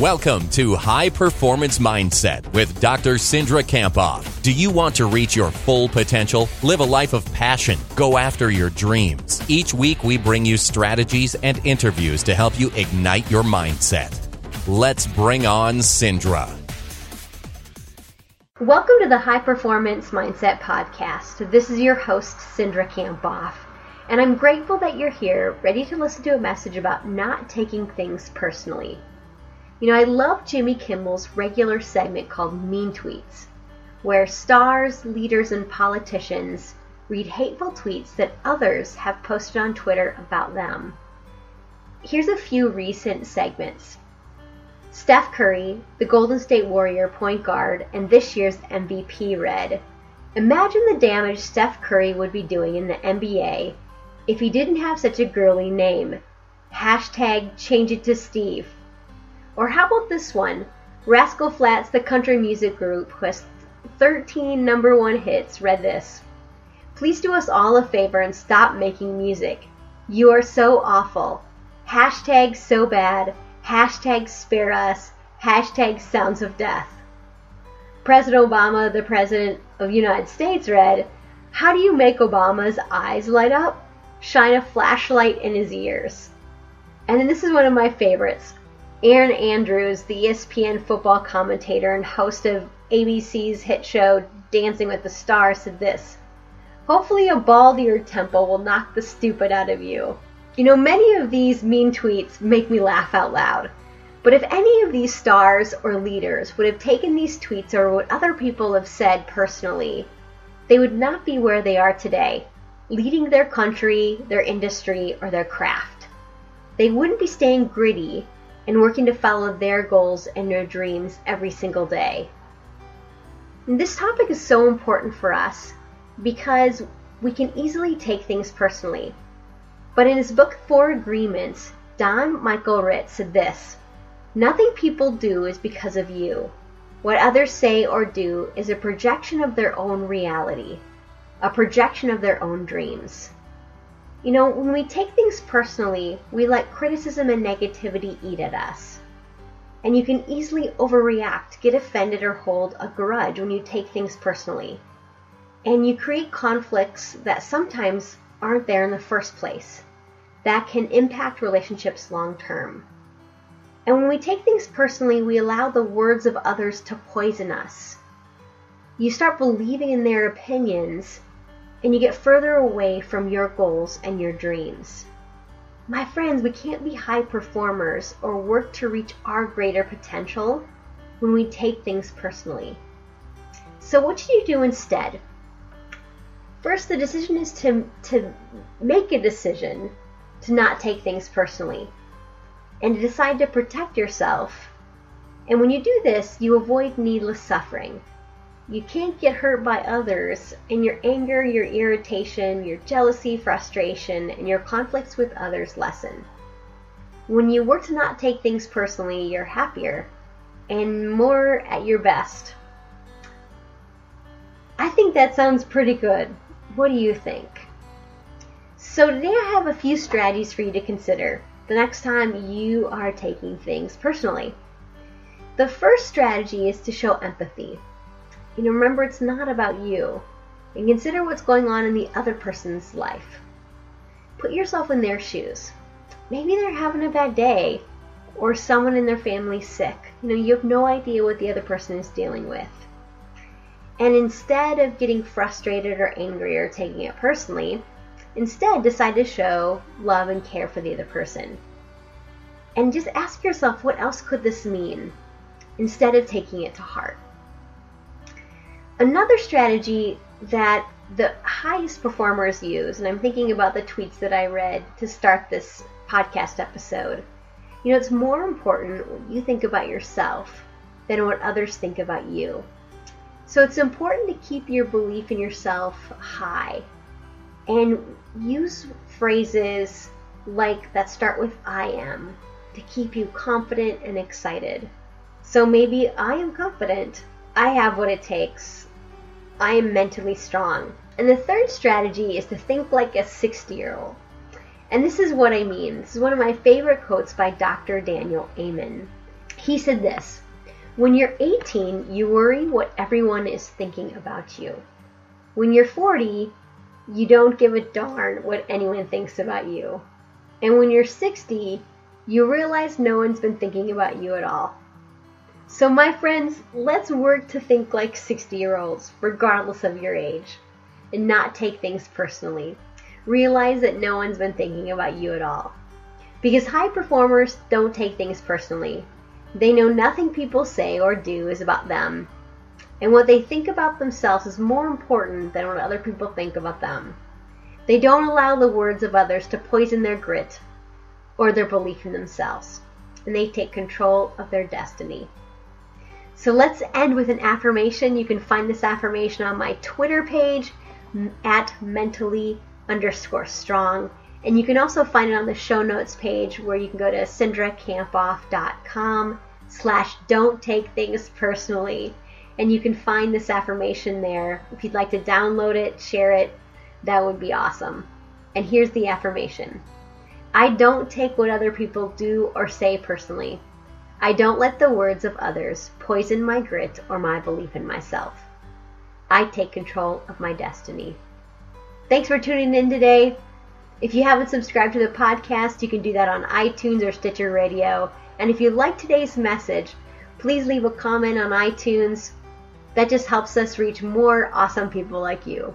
Welcome to High Performance Mindset with Dr. Cindra Kamphoff. Do you want to reach your full potential? Live a life of passion. Go after your dreams. Each week, we bring you strategies and interviews to help you ignite your mindset. Let's bring on Cindra. Welcome to the High Performance Mindset Podcast. This is your host, Cindra Kamphoff. And I'm grateful that you're here, ready to listen to a message about not taking things personally. You know, I love Jimmy Kimmel's regular segment called Mean Tweets, where stars, leaders, and politicians read hateful tweets that others have posted on Twitter about them. Here's a few recent segments. Steph Curry, the Golden State Warrior point guard and this year's MVP, read Imagine the damage Steph Curry would be doing in the NBA if he didn't have such a girly name. Hashtag change it to Steve. Or how about this one? Rascal Flatts, the country music group who has 13 number one hits, read this. Please do us all a favor and stop making music. You are so awful. Hashtag so bad. Hashtag spare us. Hashtag sounds of death. President Obama, the President of the United States, read, How do you make Obama's eyes light up? Shine a flashlight in his ears. And then this is one of my favorites. Erin Andrews, the ESPN football commentator and host of ABC's hit show Dancing with the Stars, said this Hopefully, a ball to temple will knock the stupid out of you. You know, many of these mean tweets make me laugh out loud. But if any of these stars or leaders would have taken these tweets or what other people have said personally, they would not be where they are today, leading their country, their industry, or their craft. They wouldn't be staying gritty and working to follow their goals and their dreams every single day. And this topic is so important for us because we can easily take things personally. But in his book Four Agreements, Don Miguel Ruiz said this Nothing people do is because of you. What others say or do is a projection of their own reality, a projection of their own dreams. You know, when we take things personally, we let criticism and negativity eat at us. And you can easily overreact, get offended, or hold a grudge when you take things personally. And you create conflicts that sometimes aren't there in the first place, that can impact relationships long term. And when we take things personally, we allow the words of others to poison us. You start believing in their opinions and you get further away from your goals and your dreams. My friends, we can't be high performers or work to reach our greater potential when we take things personally. So, what should you do instead? First, the decision is to, to make a decision to not take things personally and to decide to protect yourself. And when you do this, you avoid needless suffering. You can't get hurt by others, and your anger, your irritation, your jealousy, frustration, and your conflicts with others lessen. When you work to not take things personally, you're happier and more at your best. I think that sounds pretty good. What do you think? So, today I have a few strategies for you to consider the next time you are taking things personally. The first strategy is to show empathy. You know, remember it's not about you. And consider what's going on in the other person's life. Put yourself in their shoes. Maybe they're having a bad day, or someone in their family's sick. You know, you have no idea what the other person is dealing with. And instead of getting frustrated or angry or taking it personally, instead decide to show love and care for the other person. And just ask yourself, what else could this mean? Instead of taking it to heart. Another strategy that the highest performers use, and I'm thinking about the tweets that I read to start this podcast episode. You know, it's more important what you think about yourself than what others think about you. So it's important to keep your belief in yourself high and use phrases like that start with I am to keep you confident and excited. So maybe I am confident. I have what it takes. I am mentally strong. And the third strategy is to think like a 60 year old. And this is what I mean. This is one of my favorite quotes by Dr. Daniel Amen. He said this When you're 18, you worry what everyone is thinking about you. When you're 40, you don't give a darn what anyone thinks about you. And when you're 60, you realize no one's been thinking about you at all. So, my friends, let's work to think like 60 year olds, regardless of your age, and not take things personally. Realize that no one's been thinking about you at all. Because high performers don't take things personally. They know nothing people say or do is about them, and what they think about themselves is more important than what other people think about them. They don't allow the words of others to poison their grit or their belief in themselves, and they take control of their destiny. So let's end with an affirmation. You can find this affirmation on my Twitter page at mentally underscore strong. And you can also find it on the show notes page where you can go to cindrakamphoff.com slash don't take things personally. And you can find this affirmation there. If you'd like to download it, share it, that would be awesome. And here's the affirmation. I don't take what other people do or say personally. I don't let the words of others poison my grit or my belief in myself. I take control of my destiny. Thanks for tuning in today. If you haven't subscribed to the podcast, you can do that on iTunes or Stitcher Radio. And if you like today's message, please leave a comment on iTunes. That just helps us reach more awesome people like you.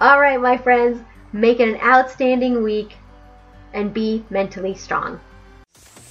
All right, my friends, make it an outstanding week and be mentally strong.